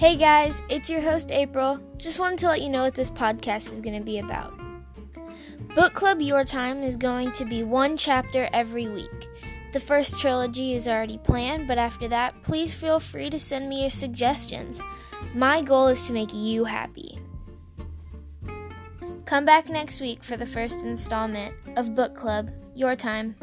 Hey guys, it's your host April. Just wanted to let you know what this podcast is going to be about. Book Club Your Time is going to be one chapter every week. The first trilogy is already planned, but after that, please feel free to send me your suggestions. My goal is to make you happy. Come back next week for the first installment of Book Club Your Time.